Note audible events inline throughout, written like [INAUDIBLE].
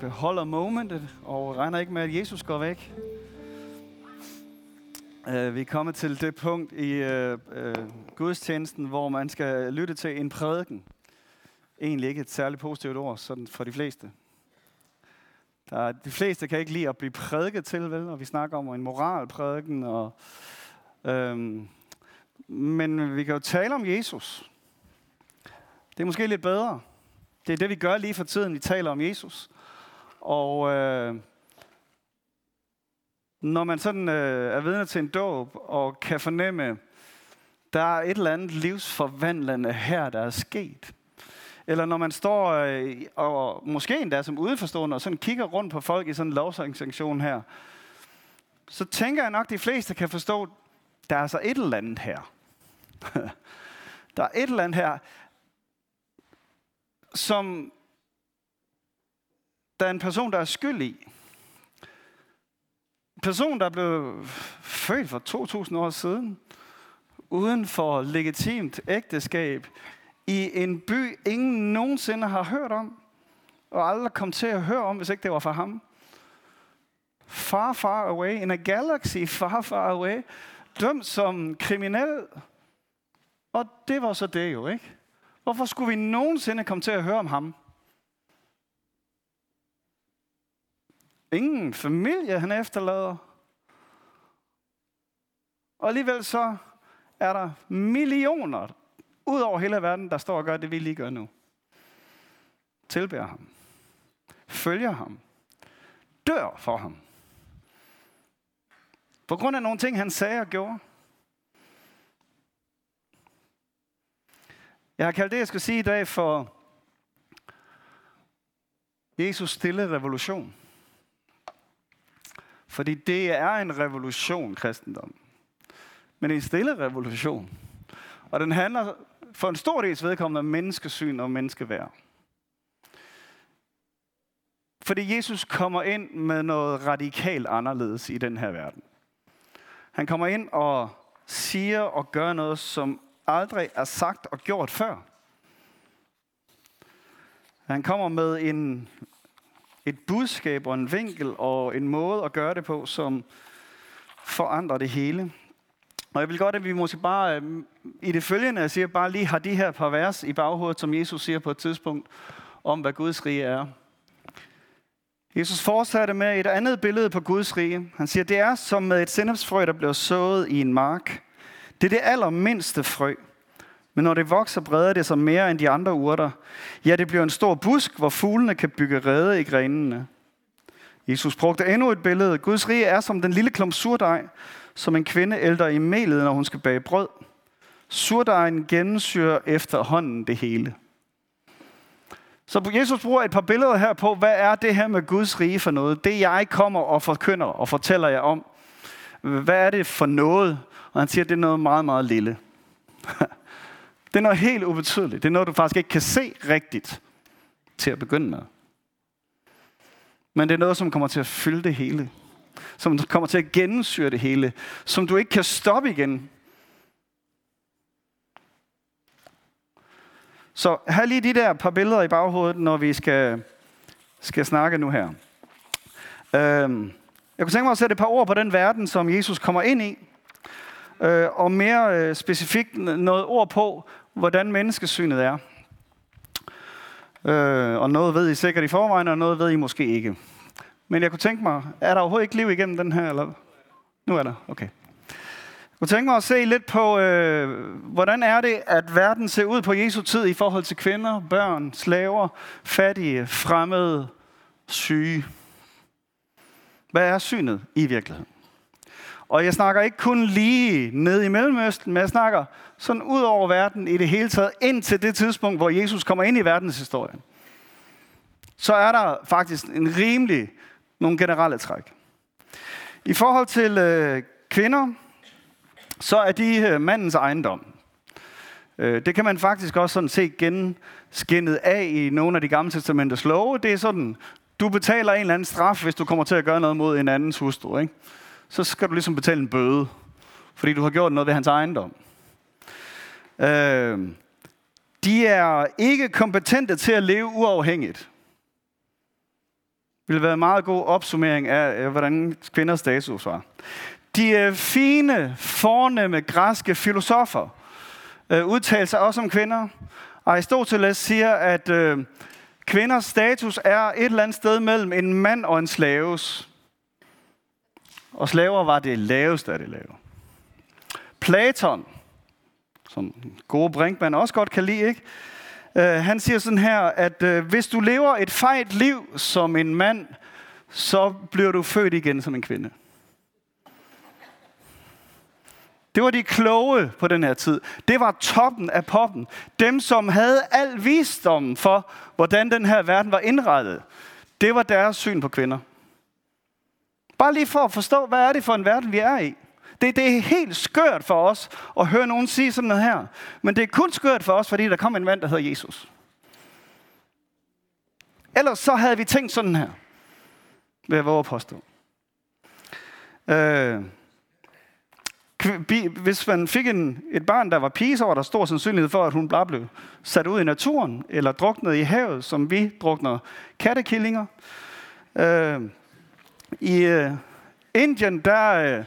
beholder momentet og regner ikke med, at Jesus går væk. Uh, vi er kommet til det punkt i uh, uh, gudstjenesten, hvor man skal lytte til en prædiken. Egentlig ikke et særligt positivt ord sådan for de fleste. Der er, de fleste kan ikke lide at blive prædiket til, vel? Og vi snakker om en moralprædiken. Og, øhm, men vi kan jo tale om Jesus. Det er måske lidt bedre. Det er det, vi gør lige for tiden. Vi taler om Jesus. Og øh, når man sådan øh, er vidne til en dåb og kan fornemme, der er et eller andet livsforvandlende her, der er sket. Eller når man står øh, og måske endda som udeforstående og sådan kigger rundt på folk i sådan en lovsanktion her, så tænker jeg nok, at de fleste kan forstå, der er altså et eller andet her. [LAUGHS] der er et eller andet her, som der er en person, der er skyld i. En person, der blev født for 2000 år siden, uden for legitimt ægteskab, i en by, ingen nogensinde har hørt om, og aldrig kom til at høre om, hvis ikke det var for ham. Far, far away, in a galaxy far, far away, dømt som kriminel. Og det var så det jo, ikke? Hvorfor skulle vi nogensinde komme til at høre om ham? Ingen familie, han efterlader. Og alligevel så er der millioner ud over hele verden, der står og gør det, vi lige gør nu. Tilbærer ham. Følger ham. Dør for ham. På grund af nogle ting, han sagde og gjorde. Jeg har kaldt det, jeg skal sige i dag, for Jesus stille revolution. Fordi det er en revolution, kristendom. Men en stille revolution. Og den handler for en stor dels vedkommende om menneskesyn og menneskeværd. Fordi Jesus kommer ind med noget radikalt anderledes i den her verden. Han kommer ind og siger og gør noget, som aldrig er sagt og gjort før. Han kommer med en, et budskab og en vinkel og en måde at gøre det på, som forandrer det hele. Og jeg vil godt, at vi måske bare øh, i det følgende, jeg siger, bare lige har de her par vers i baghovedet, som Jesus siger på et tidspunkt, om hvad Guds rige er. Jesus fortsatte med et andet billede på Guds rige. Han siger, det er som med et sennepsfrø, der bliver sået i en mark. Det er det allermindste frø. Men når det vokser, breder det sig mere end de andre urter. Ja, det bliver en stor busk, hvor fuglene kan bygge rede i grenene. Jesus brugte endnu et billede. Guds rige er som den lille klump surdej, som en kvinde ældre i melet, når hun skal bage brød. Surdejen gennemsyrer efterhånden det hele. Så Jesus bruger et par billeder her på, hvad er det her med Guds rige for noget? Det jeg kommer og forkynder og fortæller jer om. Hvad er det for noget? Og han siger, at det er noget meget, meget lille. [LAUGHS] Det er noget helt ubetydeligt. Det er noget, du faktisk ikke kan se rigtigt til at begynde med. Men det er noget, som kommer til at fylde det hele. Som kommer til at gennemsyre det hele. Som du ikke kan stoppe igen. Så have lige de der par billeder i baghovedet, når vi skal, skal snakke nu her. Øhm, jeg kunne tænke mig at sætte et par ord på den verden, som Jesus kommer ind i. Øh, og mere øh, specifikt noget ord på, hvordan menneskesynet er. Øh, og noget ved I sikkert i forvejen, og noget ved I måske ikke. Men jeg kunne tænke mig, er der overhovedet ikke liv igennem den her? Eller? Nu er der, okay. Jeg kunne tænke mig at se lidt på, øh, hvordan er det, at verden ser ud på Jesu tid i forhold til kvinder, børn, slaver, fattige, fremmede, syge. Hvad er synet i virkeligheden? Og jeg snakker ikke kun lige ned i Mellemøsten, men jeg snakker sådan ud over verden i det hele taget, ind til det tidspunkt, hvor Jesus kommer ind i verdenshistorien. Så er der faktisk en rimelig, nogle generelle træk. I forhold til øh, kvinder, så er de øh, mandens ejendom. Øh, det kan man faktisk også sådan se genskinnet af i nogle af de gamle testamenters love. Det er sådan, du betaler en eller anden straf, hvis du kommer til at gøre noget mod en andens hustru. Ikke? Så skal du ligesom betale en bøde, fordi du har gjort noget ved hans ejendom. Øh, de er ikke kompetente til at leve uafhængigt. ville være en meget god opsummering af, øh, hvordan kvinders status var. De er fine, fornemme græske filosofer øh, udtalte sig også om kvinder. Aristoteles siger, at øh, kvinders status er et eller andet sted mellem en mand og en slaves. Og slaver var det laveste af det lave. Platon, som gode Brinkmann også godt kan lide, ikke? Uh, han siger sådan her, at uh, hvis du lever et fejt liv som en mand, så bliver du født igen som en kvinde. Det var de kloge på den her tid. Det var toppen af poppen. Dem, som havde al visdom for, hvordan den her verden var indrettet. Det var deres syn på kvinder. Bare lige for at forstå, hvad er det for en verden, vi er i. Det, det er helt skørt for os at høre nogen sige sådan noget her. Men det er kun skørt for os, fordi der kom en mand, der hedder Jesus. Ellers så havde vi tænkt sådan her. vil jeg våge påstå. Øh, hvis man fik en, et barn, der var pige, så var der stor sandsynlighed for, at hun bare blev sat ud i naturen, eller druknet i havet, som vi drukner kattekillinger. Øh, i øh, Indien, der øh,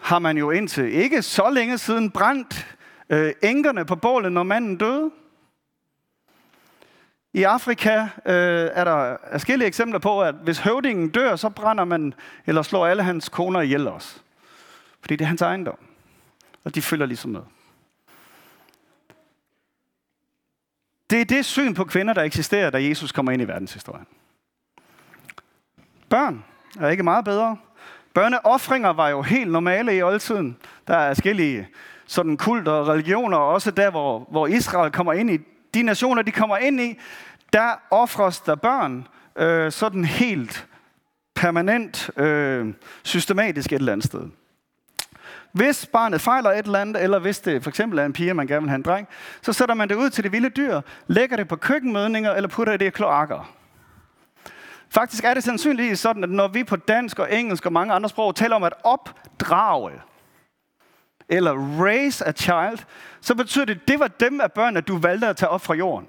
har man jo indtil ikke så længe siden brændt øh, enkerne på bålet, når manden døde. I Afrika øh, er der forskellige eksempler på, at hvis høvdingen dør, så brænder man eller slår alle hans koner ihjel også. Fordi det er hans ejendom. Og de følger ligesom med. Det er det syn på kvinder, der eksisterer, da Jesus kommer ind i verdenshistorien. Børn er ikke meget bedre. Børneoffringer var jo helt normale i oldtiden. Der er forskellige sådan kult og religioner, også der, hvor, hvor Israel kommer ind i. De nationer, de kommer ind i, der offres der børn øh, sådan helt permanent, øh, systematisk et eller andet sted. Hvis barnet fejler et eller andet, eller hvis det for eksempel er en pige, man gerne vil have en dreng, så sætter man det ud til de vilde dyr, lægger det på køkkenmødninger, eller putter det i kloakker. Faktisk er det sandsynligvis sådan, at når vi på dansk og engelsk og mange andre sprog taler om at opdrage, eller raise a child, så betyder det, at det var dem af børnene, du valgte at tage op fra jorden.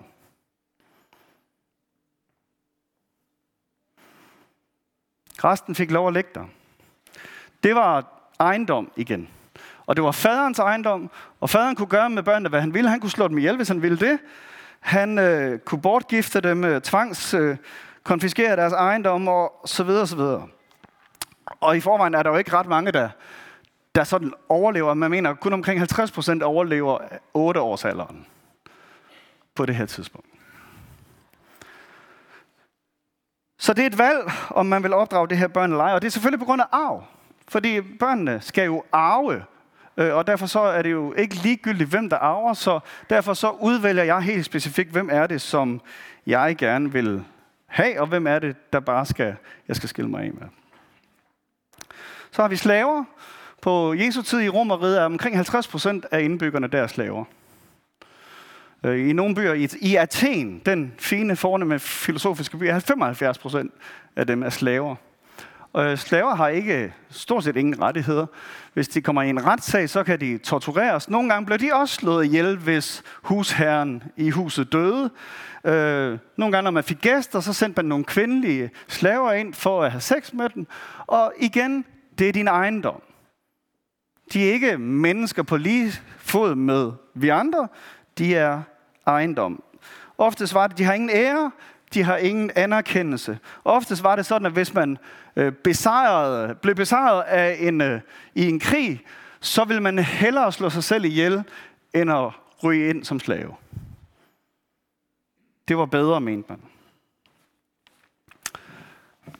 Resten fik lov at lægge dig. Det var ejendom igen. Og det var faderens ejendom, og faderen kunne gøre med børnene, hvad han ville. Han kunne slå dem ihjel, hvis han ville det. Han øh, kunne bortgifte dem, øh, tvangs øh, konfiskere deres ejendom og så videre, og så videre. Og i forvejen er der jo ikke ret mange, der, der sådan overlever. Man mener, kun omkring 50 procent overlever 8 års alderen på det her tidspunkt. Så det er et valg, om man vil opdrage det her børn eller ej. Og det er selvfølgelig på grund af arv. Fordi børnene skal jo arve, øh, og derfor så er det jo ikke ligegyldigt, hvem der arver, så derfor så udvælger jeg helt specifikt, hvem er det, som jeg gerne vil have, og hvem er det, der bare skal, jeg skal skille mig af med. Så har vi slaver. På Jesu tid i Romeriet er omkring 50 procent af indbyggerne der slaver. Øh, I nogle byer, i, i Athen, den fine, fornemme filosofiske by, er 75 procent af dem er slaver. Øh, slaver har ikke stort set ingen rettigheder. Hvis de kommer i en retssag, så kan de tortureres. Nogle gange bliver de også slået ihjel, hvis husherren i huset døde. Øh, nogle gange, når man fik gæster, så sendte man nogle kvindelige slaver ind for at have sex med dem. Og igen, det er din ejendom. De er ikke mennesker på lige fod med vi andre. De er ejendom. Oftest var det, de har ingen ære, de har ingen anerkendelse. Oftest var det sådan, at hvis man øh, besejrede, blev besejret af en, øh, i en krig, så ville man hellere slå sig selv ihjel, end at ryge ind som slave. Det var bedre, mente man.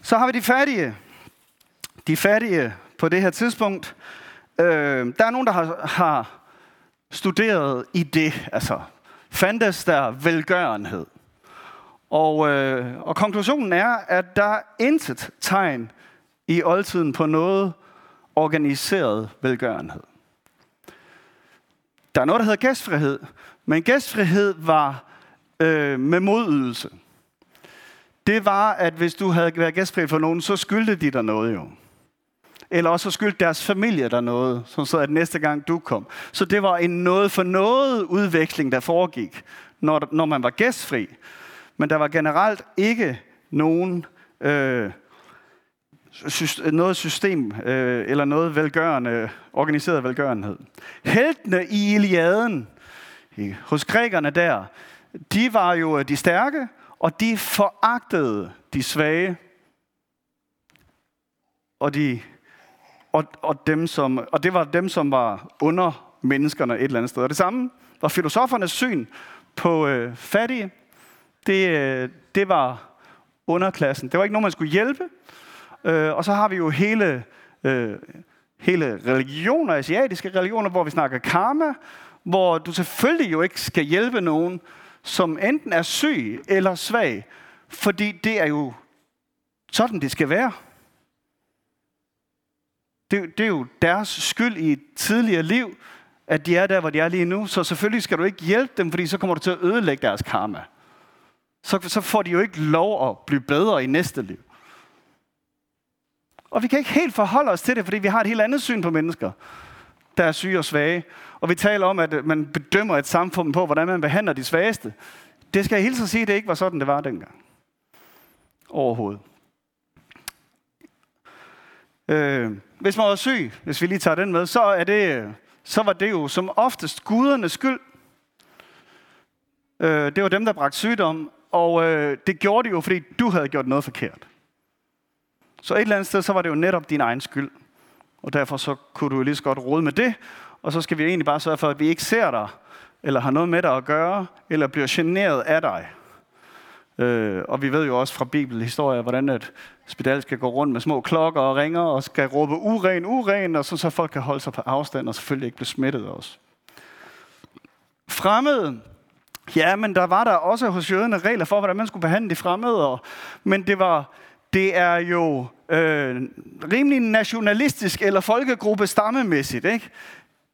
Så har vi de fattige. De fattige på det her tidspunkt. Øh, der er nogen, der har, har studeret i det. Altså, fandtes der velgørenhed? Og, øh, og konklusionen er, at der er intet tegn i oldtiden på noget organiseret velgørenhed. Der er noget, der hedder gæstfrihed, men gæstfrihed var øh, med modydelse. Det var, at hvis du havde været gæstfri for nogen, så skyldte de dig noget jo. Eller også så skyldte deres familie der noget, som så at næste gang du kom. Så det var en noget for noget udveksling, der foregik, når, når man var gæstfri. Men der var generelt ikke nogen øh, noget system øh, eller noget velgørende, organiseret velgørenhed. Heltene i Iliaden, hos grækerne der, de var jo øh, de stærke, og de foragtede de svage. Og, de, og, og, dem, som, og det var dem, som var under menneskerne et eller andet sted. Og det samme var filosofernes syn på øh, fattige. Det, øh, det var underklassen. Det var ikke nogen, man skulle hjælpe. Øh, og så har vi jo hele, øh, hele religioner, asiatiske religioner, hvor vi snakker karma, hvor du selvfølgelig jo ikke skal hjælpe nogen, som enten er syg eller svag, fordi det er jo sådan, det skal være. Det, det er jo deres skyld i et tidligere liv, at de er der, hvor de er lige nu. Så selvfølgelig skal du ikke hjælpe dem, fordi så kommer du til at ødelægge deres karma. Så, så får de jo ikke lov at blive bedre i næste liv. Og vi kan ikke helt forholde os til det, fordi vi har et helt andet syn på mennesker, der er syge og svage. Og vi taler om, at man bedømmer et samfund på, hvordan man behandler de svageste. Det skal jeg hilse at sige, at det ikke var sådan, det var dengang. Overhovedet. Øh, hvis man var syg, hvis vi lige tager den med, så, er det, så var det jo som oftest gudernes skyld. Øh, det var dem, der bragte sygdom, og øh, det gjorde de jo, fordi du havde gjort noget forkert. Så et eller andet sted, så var det jo netop din egen skyld. Og derfor så kunne du jo lige så godt rode med det. Og så skal vi egentlig bare sørge for, at vi ikke ser dig, eller har noget med dig at gøre, eller bliver generet af dig. Øh, og vi ved jo også fra bibelhistorier, hvordan at spedal skal gå rundt med små klokker og ringer, og skal råbe uren, uren, og så, så folk kan holde sig på afstand, og selvfølgelig ikke blive smittet også. Fremmede, ja, men der var der også hos jøderne regler for, hvordan man skulle behandle de fremmede, men det var, det er jo øh, rimelig nationalistisk eller folkegruppe stammemæssigt. Ikke?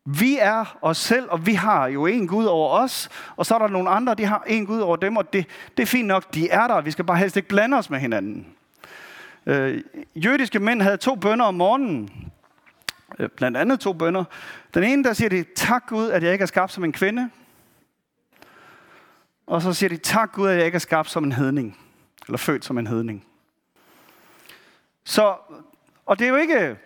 Vi er os selv, og vi har jo en Gud over os, og så er der nogle andre, de har en Gud over dem, og det, det er fint nok, de er der, vi skal bare helst ikke blande os med hinanden. Øh, jødiske mænd havde to bønder om morgenen, øh, blandt andet to bønder. Den ene, der siger de, tak Gud, at jeg ikke er skabt som en kvinde. Og så siger de, tak Gud, at jeg ikke er skabt som en hedning, eller født som en hedning. Så, og det er jo ikke,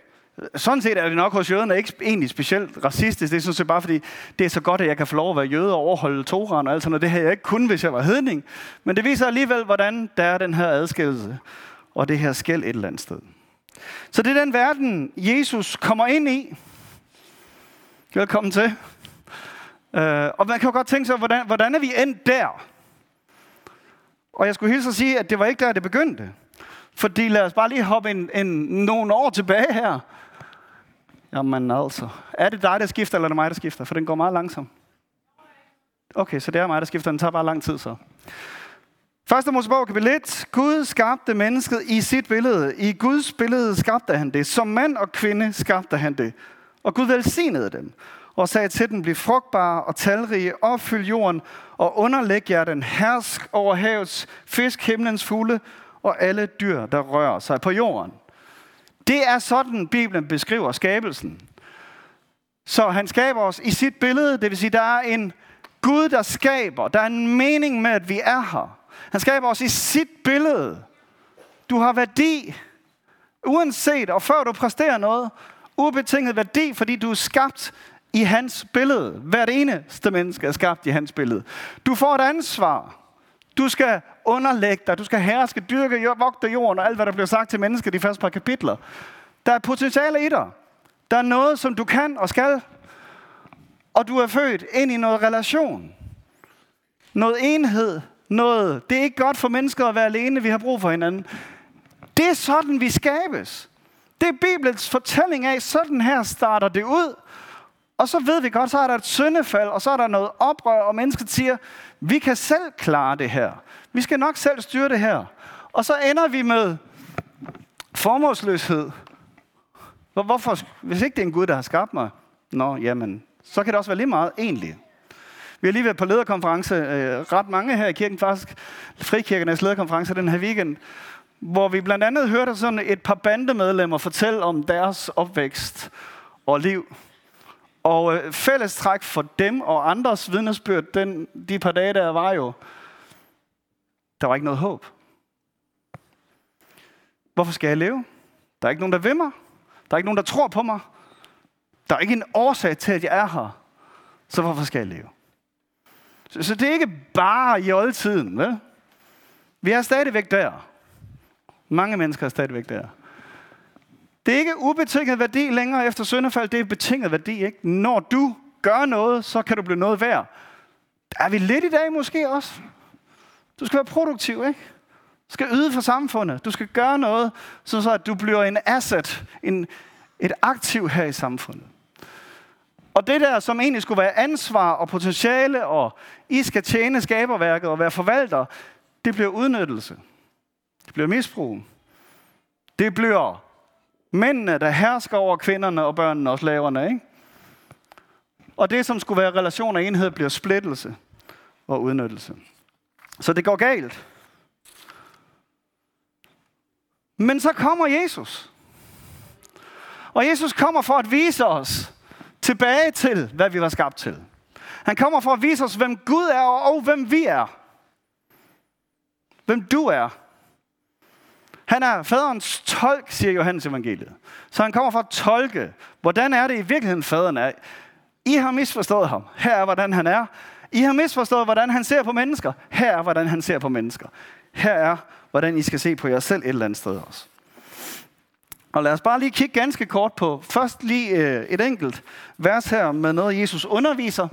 sådan set er det nok hos jøderne ikke egentlig specielt racistisk. Det er sådan set bare fordi, det er så godt, at jeg kan få lov at være jøde og overholde Toran og alt sådan noget. Det havde jeg ikke kun, hvis jeg var hedning. Men det viser alligevel, hvordan der er den her adskillelse og det her skæld et eller andet sted. Så det er den verden, Jesus kommer ind i. Velkommen til. Øh, og man kan jo godt tænke sig, hvordan, hvordan er vi endt der? Og jeg skulle hilse at sige, at det var ikke der, det begyndte. Fordi lad os bare lige hoppe en, en, nogle år tilbage her. Jamen altså, er det dig, der skifter, eller er det mig, der skifter? For den går meget langsomt. Okay, så det er mig, der skifter. Den tager bare lang tid så. Første Mosebog kapitel 1. Gud skabte mennesket i sit billede. I Guds billede skabte han det. Som mand og kvinde skabte han det. Og Gud velsignede dem. Og sagde til den, bliv frugtbare og talrige, opfyld jorden og underlæg jer den hersk over havets fisk, himlens fugle og alle dyr, der rører sig på jorden. Det er sådan, Bibelen beskriver skabelsen. Så han skaber os i sit billede, det vil sige, der er en Gud, der skaber. Der er en mening med, at vi er her. Han skaber os i sit billede. Du har værdi, uanset og før du præsterer noget, ubetinget værdi, fordi du er skabt i hans billede. Hvert eneste menneske er skabt i hans billede. Du får et ansvar. Du skal underlægge dig, du skal herske, dyrke, vogte jorden og alt, hvad der bliver sagt til mennesker de første par kapitler. Der er potentiale i dig. Der er noget, som du kan og skal. Og du er født ind i noget relation. Noget enhed. Noget. Det er ikke godt for mennesker at være alene. Vi har brug for hinanden. Det er sådan, vi skabes. Det er Bibelens fortælling af, sådan her starter det ud. Og så ved vi godt, så er der et syndefald, og så er der noget oprør, og mennesket siger, vi kan selv klare det her. Vi skal nok selv styre det her. Og så ender vi med formålsløshed. Hvorfor? Hvis ikke det er en Gud, der har skabt mig, nå, jamen, så kan det også være lige meget egentlig. Vi har lige været på lederkonference, øh, ret mange her i kirken faktisk, frikirkernes lederkonference den her weekend, hvor vi blandt andet hørte sådan et par bandemedlemmer fortælle om deres opvækst og liv. Og øh, fællestræk for dem og andres vidnesbyrd den, de par dage, der var jo, der var ikke noget håb. Hvorfor skal jeg leve? Der er ikke nogen, der vil mig. Der er ikke nogen, der tror på mig. Der er ikke en årsag til, at jeg er her. Så hvorfor skal jeg leve? Så, så det er ikke bare i oldtiden, vel? Vi er stadigvæk der. Mange mennesker er stadigvæk der. Det er ikke ubetinget værdi længere efter syndefald, det er betinget værdi. Ikke? Når du gør noget, så kan du blive noget værd. Er vi lidt i dag måske også? Du skal være produktiv, ikke? Du skal yde for samfundet. Du skal gøre noget, så at du bliver en asset, en, et aktiv her i samfundet. Og det der, som egentlig skulle være ansvar og potentiale, og I skal tjene skaberværket og være forvalter, det bliver udnyttelse. Det bliver misbrug. Det bliver mændene, der hersker over kvinderne og børnene og slaverne. Ikke? Og det, som skulle være relation og enhed, bliver splittelse og udnyttelse. Så det går galt. Men så kommer Jesus. Og Jesus kommer for at vise os tilbage til, hvad vi var skabt til. Han kommer for at vise os, hvem Gud er og hvem vi er. Hvem du er. Han er faderens tolk, siger Johannes evangeliet. Så han kommer for at tolke, hvordan er det i virkeligheden faderen er. I har misforstået ham. Her er, hvordan han er. I har misforstået, hvordan han ser på mennesker. Her er, hvordan han ser på mennesker. Her er, hvordan I skal se på jer selv et eller andet sted også. Og lad os bare lige kigge ganske kort på først lige øh, et enkelt vers her med noget, Jesus underviser.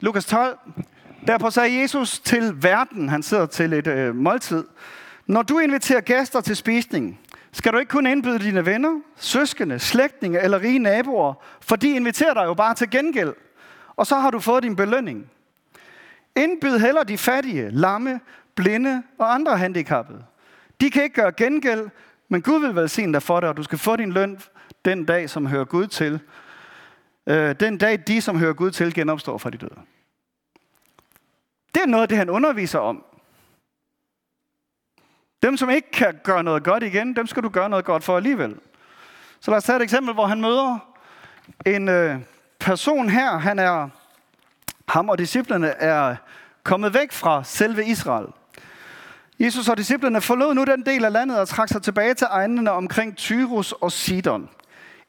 Lukas 12. Derpå sagde Jesus til verden, han sidder til et øh, måltid, når du inviterer gæster til spisning, skal du ikke kun indbyde dine venner, søskende, slægtninge eller rige naboer, for de inviterer dig jo bare til gengæld, og så har du fået din belønning. Indbyd heller de fattige, lamme, blinde og andre handicappede. De kan ikke gøre gengæld, men Gud vil velsigne dig for det, og du skal få din løn den dag, som hører Gud til. Øh, den dag, de, som hører Gud til, genopstår fra de døde. Det er noget af det, han underviser om. Dem, som ikke kan gøre noget godt igen, dem skal du gøre noget godt for alligevel. Så lad os tage et eksempel, hvor han møder en øh, person her. Han er, ham og disciplerne er kommet væk fra selve Israel. Jesus og disciplerne forlod nu den del af landet og trak sig tilbage til egnene omkring Tyrus og Sidon.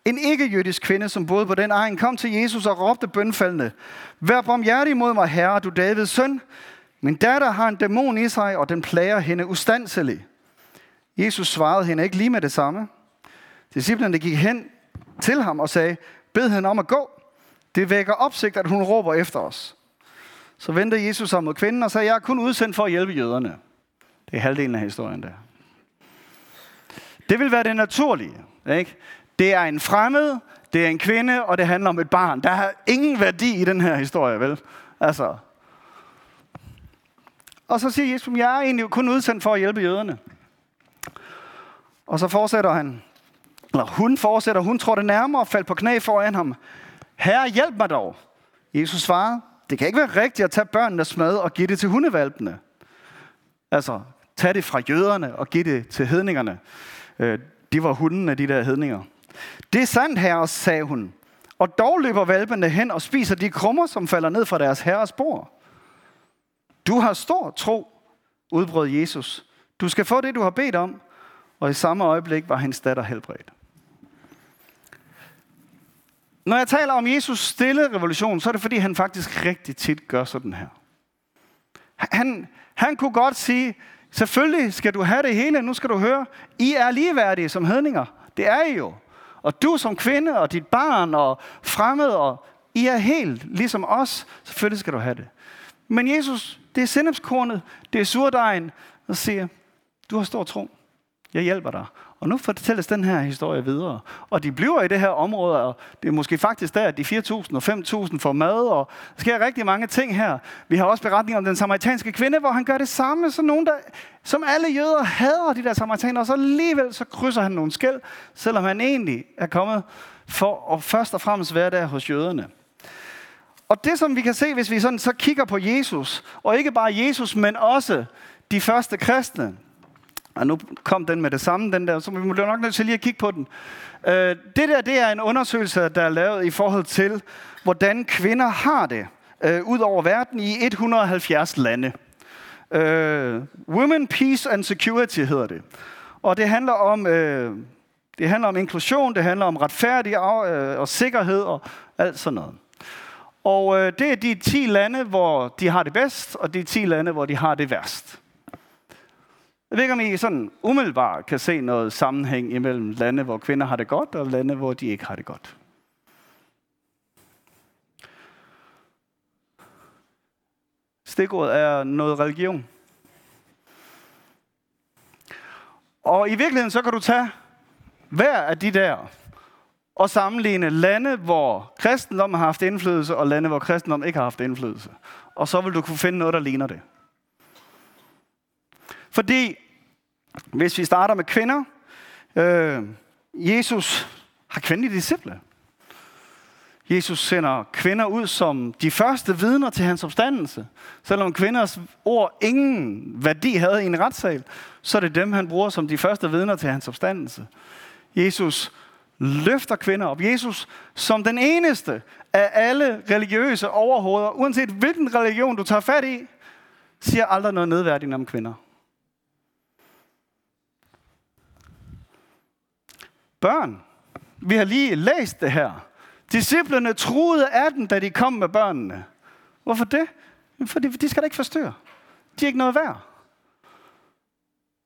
En ikke-jødisk kvinde, som boede på den egen, kom til Jesus og råbte bønfaldende, Vær barmhjertig mod mig, herre, du Davids søn. Min datter har en dæmon i sig, og den plager hende ustandselig. Jesus svarede hende ikke lige med det samme. Disciplerne gik hen til ham og sagde, bed hende om at gå. Det vækker opsigt, at hun råber efter os. Så vendte Jesus sig mod kvinden og sagde, jeg er kun udsendt for at hjælpe jøderne. Det er halvdelen af historien der. Det vil være det naturlige. Ikke? Det er en fremmed, det er en kvinde, og det handler om et barn. Der er ingen værdi i den her historie, vel? Altså. Og så siger Jesus, jeg er egentlig kun udsendt for at hjælpe jøderne. Og så fortsætter han, eller hun fortsætter, hun tror det nærmere og faldt på knæ foran ham. Herre, hjælp mig dog. Jesus svarede, det kan ikke være rigtigt at tage børnenes mad og give det til hundevalpene. Altså, tag det fra jøderne og give det til hedningerne. Øh, de var hundene, de der hedninger. Det er sandt, herre, sagde hun. Og dog løber valpene hen og spiser de krummer, som falder ned fra deres herres bord. Du har stor tro, udbrød Jesus. Du skal få det, du har bedt om. Og i samme øjeblik var hendes datter helbredt. Når jeg taler om Jesus stille revolution, så er det fordi, han faktisk rigtig tit gør sådan her. Han, han kunne godt sige, selvfølgelig skal du have det hele, nu skal du høre, I er ligeværdige som hedninger. Det er I jo. Og du som kvinde og dit barn og fremmed, og I er helt ligesom os. Selvfølgelig skal du have det. Men Jesus, det er sennepskornet, det er surdejen, og siger, du har stor tro. Jeg hjælper dig. Og nu fortælles den her historie videre. Og de bliver i det her område, og det er måske faktisk der, at de 4.000 og 5.000 får mad, og der sker rigtig mange ting her. Vi har også beretninger om den samaritanske kvinde, hvor han gør det samme som nogen, der, som alle jøder hader de der samaritaner, og så alligevel så krydser han nogle skæld, selvom han egentlig er kommet for at først og fremmest være der hos jøderne. Og det, som vi kan se, hvis vi sådan så kigger på Jesus, og ikke bare Jesus, men også de første kristne, og nu kom den med det samme, den der, så vi bliver nok nødt til lige at kigge på den. Øh, det der, det er en undersøgelse, der er lavet i forhold til, hvordan kvinder har det øh, ud over verden i 170 lande. Øh, Women, Peace and Security hedder det. Og det handler om, øh, det handler om inklusion, det handler om retfærdig og, øh, og sikkerhed og alt sådan noget. Og øh, det er de 10 lande, hvor de har det bedst, og de 10 lande, hvor de har det værst. Jeg ved ikke, om I sådan umiddelbart kan se noget sammenhæng imellem lande, hvor kvinder har det godt, og lande, hvor de ikke har det godt. Stikordet er noget religion. Og i virkeligheden så kan du tage hver af de der og sammenligne lande, hvor kristendom har haft indflydelse, og lande, hvor kristendom ikke har haft indflydelse. Og så vil du kunne finde noget, der ligner det. Fordi, hvis vi starter med kvinder, øh, Jesus har kvindelige disciple. Jesus sender kvinder ud som de første vidner til hans opstandelse. Selvom kvinders ord ingen værdi havde i en retssal, så er det dem, han bruger som de første vidner til hans opstandelse. Jesus løfter kvinder op. Jesus, som den eneste af alle religiøse overhoveder, uanset hvilken religion du tager fat i, siger aldrig noget nedværdigende om kvinder. Børn. Vi har lige læst det her. Disciplerne truede af den, da de kom med børnene. Hvorfor det? Fordi de skal da ikke forstyrre. De er ikke noget værd.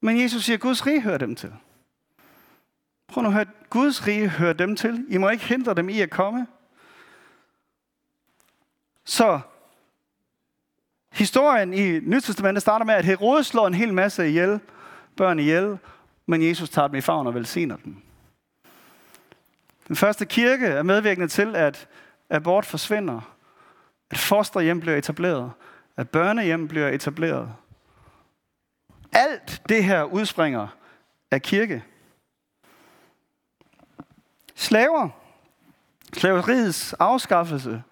Men Jesus siger, at Guds rige hører dem til. Prøv nu at høre, Guds rige hører dem til. I må ikke hindre dem i at komme. Så historien i Nytestamentet starter med, at Herodes slår en hel masse ihjel, børn ihjel, men Jesus tager dem i favn og velsigner dem. Den første kirke er medvirkende til, at abort forsvinder, at fosterhjem bliver etableret, at børnehjem bliver etableret. Alt det her udspringer af kirke. Slaver, slaveriets afskaffelse,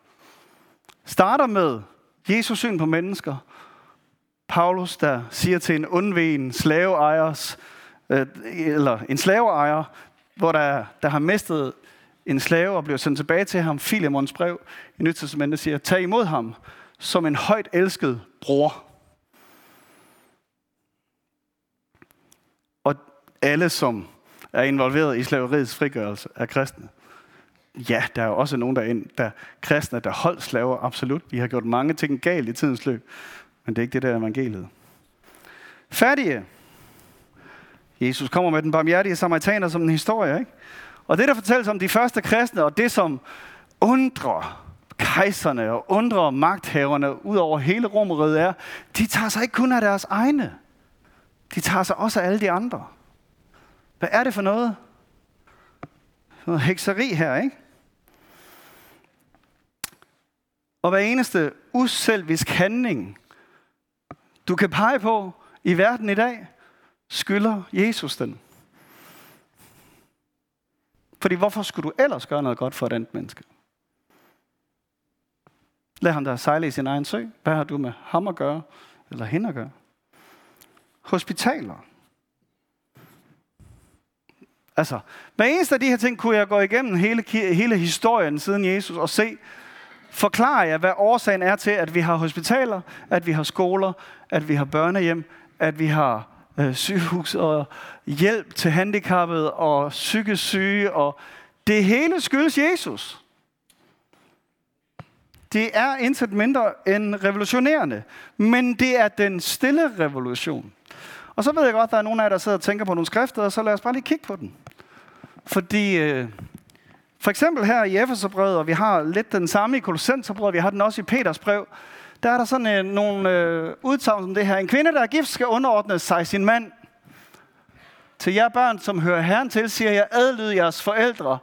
starter med Jesus syn på mennesker. Paulus, der siger til en undvigen slaveejers, øh, eller en slaveejer, hvor der, der har mistet en slave og bliver sendt tilbage til ham, Filemons brev i Nyt Testamentet siger, tag imod ham som en højt elsket bror. Og alle, som er involveret i slaveriets frigørelse, er kristne. Ja, der er jo også nogen, der er, der er kristne, der holdt slaver, absolut. Vi har gjort mange ting galt i tidens løb, men det er ikke det, der er evangeliet. Fattige. Jesus kommer med den barmhjertige samaritaner som en historie, ikke? Og det, der fortælles om de første kristne, og det, som undrer kejserne og undrer magthaverne ud over hele romeriet, er, de tager sig ikke kun af deres egne. De tager sig også af alle de andre. Hvad er det for noget? Noget hekseri her, ikke? Og hver eneste uselvisk handling, du kan pege på i verden i dag, skylder Jesus den. Fordi hvorfor skulle du ellers gøre noget godt for et andet menneske? Lad ham der sejle i sin egen sø. Hvad har du med ham at gøre? Eller hende at gøre? Hospitaler. Altså, hver eneste af de her ting kunne jeg gå igennem hele, hele historien siden Jesus og se, forklarer jeg, hvad årsagen er til, at vi har hospitaler, at vi har skoler, at vi har børnehjem, at vi har øh, sygehus og hjælp til handicappede og psykisk syge. Og det hele skyldes Jesus. Det er intet mindre end revolutionerende, men det er den stille revolution. Og så ved jeg godt, at der er nogen af jer, der sidder og tænker på nogle skrifter, og så lad os bare lige kigge på den. Fordi øh, for eksempel her i Efeserbrevet, og vi har lidt den samme i Kolossenserbrevet, vi har den også i Peters brev, der er der sådan øh, nogle øh, udsagn som det her. En kvinde, der er gift, skal underordne sig sin mand. Til jer børn, som hører Herren til, siger jeg, adlyd jeres forældre.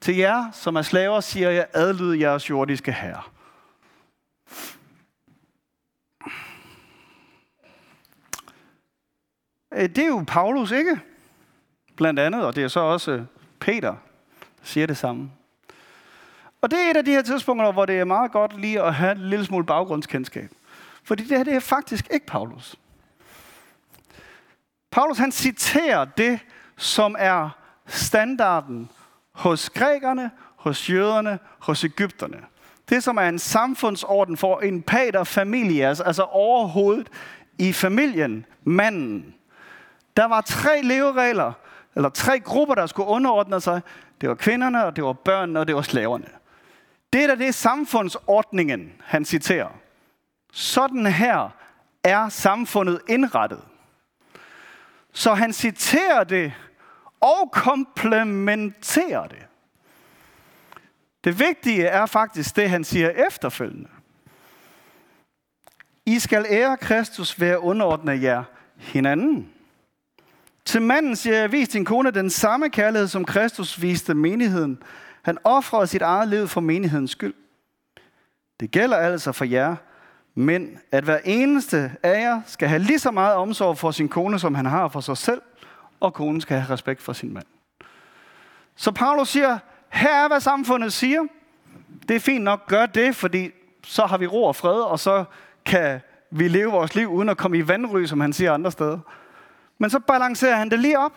Til jer, som er slaver, siger jeg, adlyd jeres jordiske herre. Øh, det er jo Paulus, ikke? Blandt andet, og det er så også øh, Peter, der siger det samme. Og det er et af de her tidspunkter, hvor det er meget godt lige at have en lille smule baggrundskendskab. Fordi det her det er faktisk ikke Paulus. Paulus han citerer det, som er standarden hos grækerne, hos jøderne, hos Ægypterne. Det, som er en samfundsorden for en pater familias, altså, altså overhovedet i familien, manden. Der var tre leveregler, eller tre grupper, der skulle underordne sig. Det var kvinderne, og det var børnene, og det var slaverne. Det der, det er samfundsordningen, han citerer. Sådan her er samfundet indrettet. Så han citerer det og komplementerer det. Det vigtige er faktisk det, han siger efterfølgende. I skal ære Kristus ved at underordne jer hinanden. Til manden siger jeg, vis din kone den samme kærlighed, som Kristus viste menigheden. Han offrede sit eget liv for menighedens skyld. Det gælder altså for jer, men at hver eneste af jer skal have lige så meget omsorg for sin kone, som han har for sig selv, og konen skal have respekt for sin mand. Så Paulus siger, her er, hvad samfundet siger. Det er fint nok, gør det, fordi så har vi ro og fred, og så kan vi leve vores liv uden at komme i vandry, som han siger andre steder. Men så balancerer han det lige op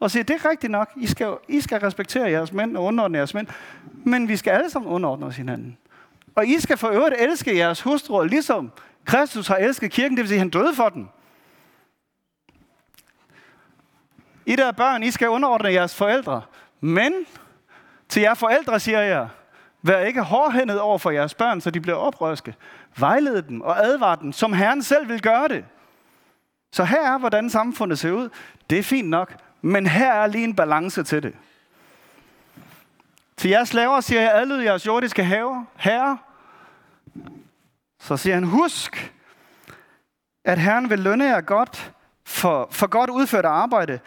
og siger, det er rigtigt nok, I skal, I skal respektere jeres mænd og underordne jeres mænd, men vi skal alle sammen underordne os hinanden. Og I skal for øvrigt elske jeres hustruer, ligesom Kristus har elsket kirken, det vil sige, at han døde for den. I der børn, I skal underordne jeres forældre. Men til jer forældre siger jeg, vær ikke hårdhændet over for jeres børn, så de bliver oprørske. Vejled dem og advar dem, som Herren selv vil gøre det. Så her er, hvordan samfundet ser ud. Det er fint nok, men her er lige en balance til det. Til jeres slaver siger jeg, adlyd jeres jordiske haver, herre. Så siger han, husk, at Herren vil lønne jer godt for, for godt udført arbejde,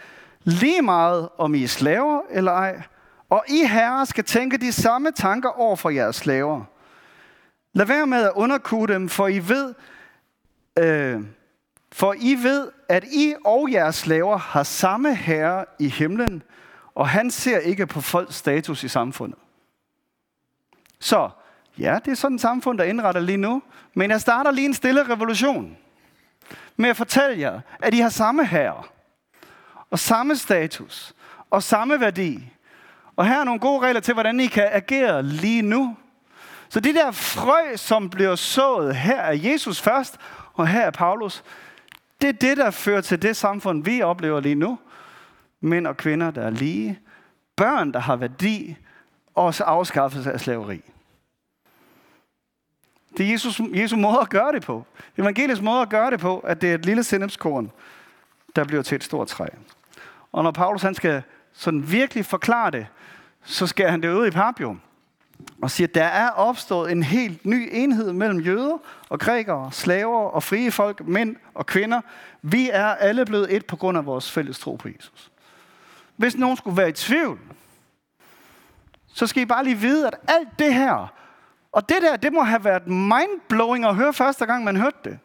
lige meget om I er slaver eller ej. Og I herrer skal tænke de samme tanker over for jeres slaver. Lad være med at underkue dem, for I ved, øh, for I ved, at I og jeres slaver har samme herre i himlen, og han ser ikke på folks status i samfundet. Så ja, det er sådan et samfund, der indretter lige nu, men jeg starter lige en stille revolution med at fortælle jer, at I har samme herre, og samme status, og samme værdi. Og her er nogle gode regler til, hvordan I kan agere lige nu. Så det der frø, som bliver sået her er Jesus først, og her er Paulus, det er det, der fører til det samfund, vi oplever lige nu. Mænd og kvinder, der er lige. Børn, der har værdi. Og så afskaffelse af slaveri. Det er Jesus, Jesus måde at gøre det på. Evangeliets måde at gøre det på, at det er et lille sennepskorn, der bliver til et stort træ. Og når Paulus han skal sådan virkelig forklare det, så skal han det ud i papio og siger, der er opstået en helt ny enhed mellem jøder og grækere, slaver og frie folk, mænd og kvinder. Vi er alle blevet et på grund af vores fælles tro på Jesus. Hvis nogen skulle være i tvivl, så skal I bare lige vide, at alt det her, og det der, det må have været mindblowing at høre første gang, man hørte det.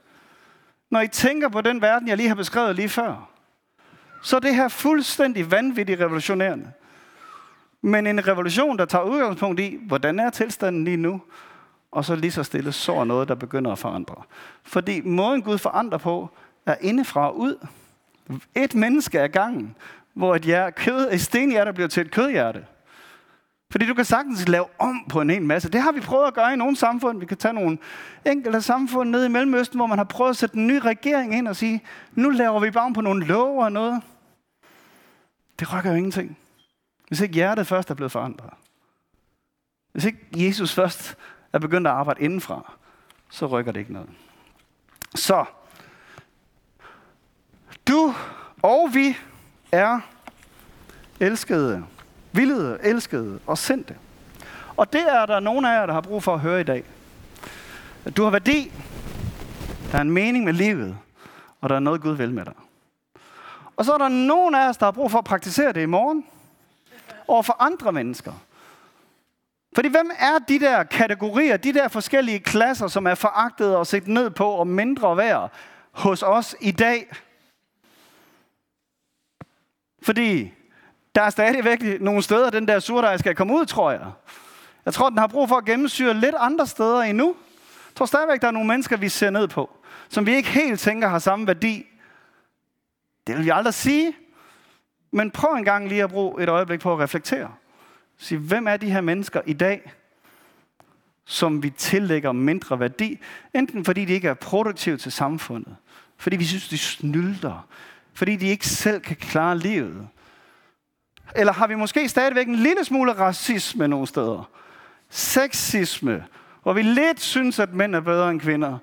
Når I tænker på den verden, jeg lige har beskrevet lige før. Så er det her fuldstændig vanvittigt revolutionerende. Men en revolution, der tager udgangspunkt i, hvordan er tilstanden lige nu, og så lige så stille så noget, der begynder at forandre. Fordi måden Gud forandrer på, er indefra og ud. Et menneske er gangen, hvor et hjerte, kød, et stenhjerte bliver til et kødhjerte. Fordi du kan sagtens lave om på en hel masse. Det har vi prøvet at gøre i nogle samfund. Vi kan tage nogle enkelte samfund nede i Mellemøsten, hvor man har prøvet at sætte en ny regering ind og sige, nu laver vi bare om på nogle love og noget. Det rykker jo ingenting. Hvis ikke hjertet først er blevet forandret. Hvis ikke Jesus først er begyndt at arbejde indenfra, så rykker det ikke noget. Så, du og vi er elskede, vildede, elskede og sendte. Og det er der nogen af jer, der har brug for at høre i dag. Du har værdi, der er en mening med livet, og der er noget Gud vil med dig. Og så er der nogen af os, der har brug for at praktisere det i morgen, over for andre mennesker. Fordi hvem er de der kategorier, de der forskellige klasser, som er foragtet og set ned på og mindre værd hos os i dag? Fordi der er stadigvæk nogle steder, den der surdej skal komme ud, tror jeg. Jeg tror, den har brug for at gennemsyre lidt andre steder endnu. Jeg tror stadigvæk, der er nogle mennesker, vi ser ned på, som vi ikke helt tænker har samme værdi. Det vil vi aldrig sige, men prøv en gang lige at bruge et øjeblik på at reflektere. Sig, hvem er de her mennesker i dag, som vi tillægger mindre værdi, enten fordi de ikke er produktive til samfundet, fordi vi synes, de snylder, fordi de ikke selv kan klare livet? Eller har vi måske stadigvæk en lille smule racisme nogle steder? Sexisme, hvor vi lidt synes, at mænd er bedre end kvinder.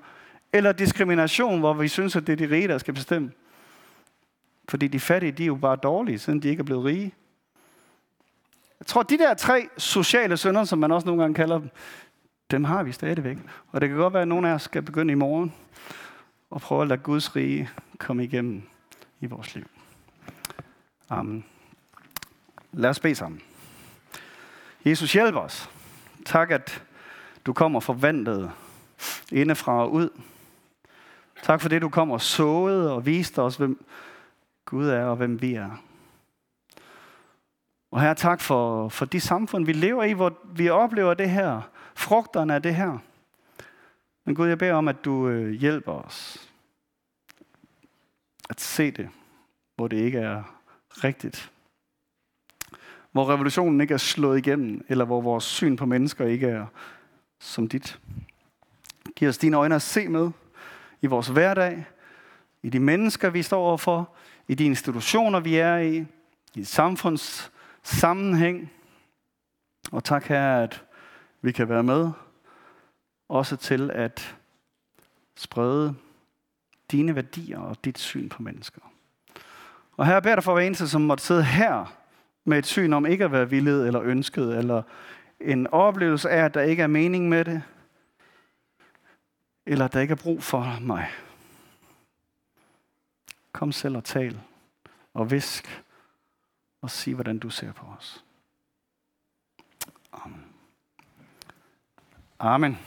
Eller diskrimination, hvor vi synes, at det er de rige, der skal bestemme. Fordi de fattige, de er jo bare dårlige, siden de ikke er blevet rige. Jeg tror, de der tre sociale sønder, som man også nogle gange kalder dem, dem har vi stadigvæk. Og det kan godt være, at nogle af os skal begynde i morgen og prøve at lade Guds rige komme igennem i vores liv. Amen. Lad os bede sammen. Jesus, hjælp os. Tak, at du kommer forvandlet indefra og ud. Tak for det, du kommer og såede og viste os, hvem Gud er og hvem vi er. Og her tak for, for de samfund, vi lever i, hvor vi oplever det her, frugterne af det her. Men Gud, jeg beder om, at du øh, hjælper os at se det, hvor det ikke er rigtigt. Hvor revolutionen ikke er slået igennem, eller hvor vores syn på mennesker ikke er som dit. Giv os dine øjne at se med i vores hverdag, i de mennesker, vi står overfor, i de institutioner, vi er i, i samfunds sammenhæng. Og tak her, at vi kan være med, også til at sprede dine værdier og dit syn på mennesker. Og her beder dig for hver eneste, som måtte sidde her med et syn om ikke at være villet eller ønsket, eller en oplevelse af, at der ikke er mening med det, eller at der ikke er brug for mig. Kom selv og tal og visk og sig, hvordan du ser på os. Amen. Amen.